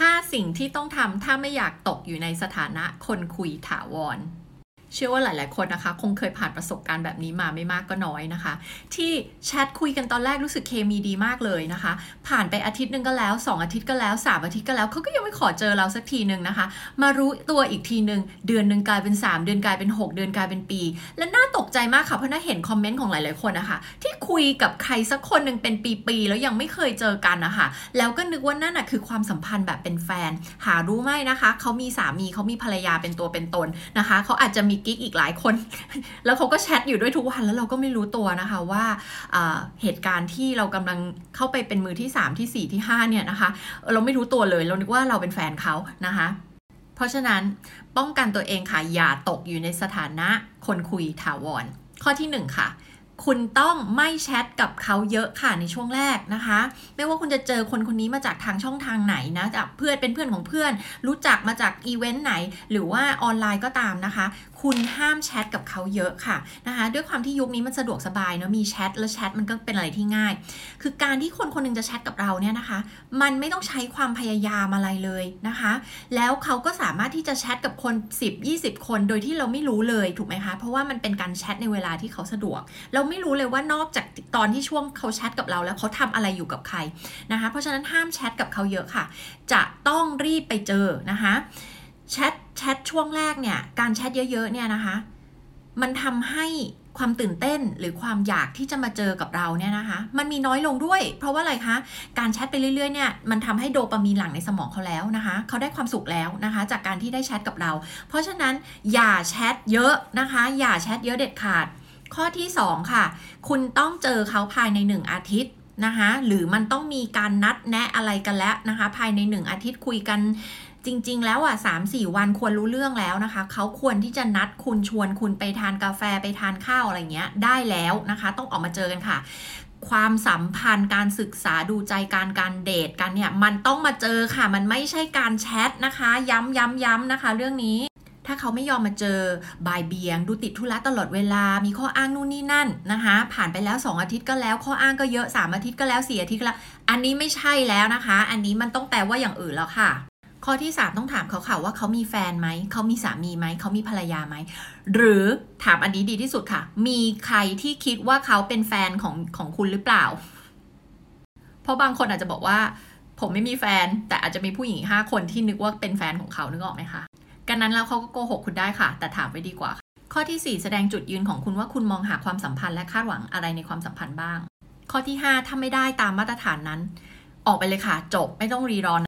5 สิ่งที่ต้องทำถ้าไม่อยากตกอยู่ในสถานะคนคุยถาวร เชื่อว่าหลาย ๆ คนนะคะ คงเคยผ่านประสบการณ์แบบนี้มาไม่มากก็น้อยนะคะ ที่แชทคุยกันตอนแรกรู้สึกเคมีดีมากเลยนะคะ ผ่านไปอาทิตย์หนึงก็แล้ว 2 อาทิตย์ก็แล้ว 3 อาทิตย์ก็แล้วเขาก็ยังไม่ขอเจอเราสักทีหนึ่งนะคะ มารู้ตัวอีกทีหนึ่งเดือนหนึ่งกลายเป็น 3 เดือนกลายเป็น 6 เดือนกลายเป็นปี และน่าตกใจมากค่ะเพราะน่าเห็นคอมเมนต์ของหลาย ๆ คนนะคะที่คุยกับใครสักคนหนึ่งเป็นปี ๆ แล้วยังไม่เคยเจอกันนะคะแล้วก็นึกว่านั่นนะคือความสัมพันธ์แบบเป็นแฟน หารู้ไหมนะคะเขามีสามีเขามีภรรยาเป็นตัวเป็นตนนะคะเขาอาจจะมีกิ๊กอีกหลายคน แล้วเขาก็แชทอยู่ด้วยทุกวันแล้วเราก็ไม่รู้ตัวนะคะว่าเหตุการณ์ที่เรากำลังเข้าไปเป็นมือที่ 3 ที่ 4 ที่ 5 เนี่ยนะคะ เราไม่รู้ตัวเลยเรานึกว่าเราเป็นแฟนเขานะคะเพราะฉะนั้นป้องกันตัวเองค่ะอย่าตกอยู่ในสถานะคนคุยถาวรข้อที่ 1 ค่ะ คุณต้องไม่แชทกับเขาเยอะค่ะในช่วงแรกนะคะ ไม่ว่าคุณจะเจอคนคนนี้มาจากทางช่องทางไหนนะจากเพื่อนเป็นเพื่อนของเพื่อน รู้จักมาจากอีเวนต์ไหน หรือว่าออนไลน์ก็ตามนะคะ คุณห้ามแชทกับเขาเยอะค่ะนะคะด้วยความที่ยุคนี้มันสะดวกสบายเนาะมีแชทแล้วแชทมันก็เป็นอะไรที่ง่าย คือการที่คนคนหนึ่งจะแชทกับเราเนี่ยนะคะ มันไม่ต้องใช้ความพยายามอะไรเลยนะคะ แล้วเขาก็สามารถที่จะแชทกับคน 10 20 คน โดยที่เราไม่รู้เลยถูกไหมคะเพราะว่ามันเป็นการแชทในเวลาที่เขาสะดวกเราไม่รู้เลยว่านอกจากตอนที่ช่วงเขาแชทกับเราแล้วเขาทำอะไรอยู่กับใครนะคะ เพราะฉะนั้นห้ามแชทกับเขาเยอะค่ะ จะต้องรีบไปเจอนะคะแชทแชทช่วงแรกเนี่ยการแชทเยอะๆเนี่ยนะคะ มันทำให้ความตื่นเต้นหรือความอยากที่จะมาเจอกับเราเนี่ยนะคะ มันมีน้อยลงด้วย เพราะว่าอะไรคะการแชทไปเรื่อยๆเนี่ยมันทำให้โดปามีนหลั่งในสมองเขาแล้วนะคะเขาได้ความสุขแล้วนะคะ จากการที่ได้แชทกับเรา เพราะฉะนั้นอย่าแชทเยอะนะคะ อย่าแชทเยอะเด็ดขาด ข้อที่ 2 ค่ะ คุณต้องเจอเขาภายใน 1 อาทิตย์นะคะหรือมันต้องมีการนัดแนะอะไรกันแล้วนะคะภายใน 1 อาทิตย์คุยกันจริง ๆ แล้วอะสามสี่วันควรรู้เรื่องแล้วนะคะ เขาควรที่จะนัดคุณชวนคุณไปทานกาแฟไปทานข้าวอะไรเงี้ยได้แล้วนะคะ ต้องออกมาเจอกันค่ะ ความสัมพันธ์การศึกษาดูใจการการเดทกันเนี่ย มันต้องมาเจอค่ะ มันไม่ใช่การแชทนะคะ ย้ำย้ำย้ำนะคะ เรื่องนี้ ถ้าเขาไม่ยอมมาเจอบายเบียง ดูติดธุระตลอดเวลา มีข้ออ้างนู่นนี่นั่นนะคะ ผ่านไปแล้ว 2 อาทิตย์ก็แล้ว ข้ออ้างก็เยอะ 3 อาทิตย์ก็แล้ว4อาทิตย์ก็แล้ว อันนี้ไม่ใช่แล้วนะคะ อันนี้มันต้องแปลว่าอย่างอื่นแล้วค่ะ ข้อที่ 3 ต้องถามเขาค่ะว่าเขามีแฟนไหม เขามีสามีไหม เขามีภรรยาไหม หรือถามอันนี้ดีที่สุดค่ะ มีใครที่คิดว่าเขาเป็นแฟนของของคุณหรือเปล่า เพราะบางคนอาจจะบอกว่า ผมไม่มีแฟน แต่อาจจะมีผู้หญิงห้าคนที่นึกว่าเป็นแฟนของเขานึกออกไหมคะ กันนั้นแล้วเขาก็โกหกคุณได้ค่ะ แต่ถามไว้ดีกว่า ข้อที่ 4 แสดงจุดยืนของคุณว่าคุณมองหาความสัมพันธ์และคาดหวังอะไรในความสัมพันธ์บ้าง ข้อที่ 5 ถ้าไม่ได้ตามมาตรฐานนั้น ออกไปเลยค่ะ จบไม่ต้องรีรอน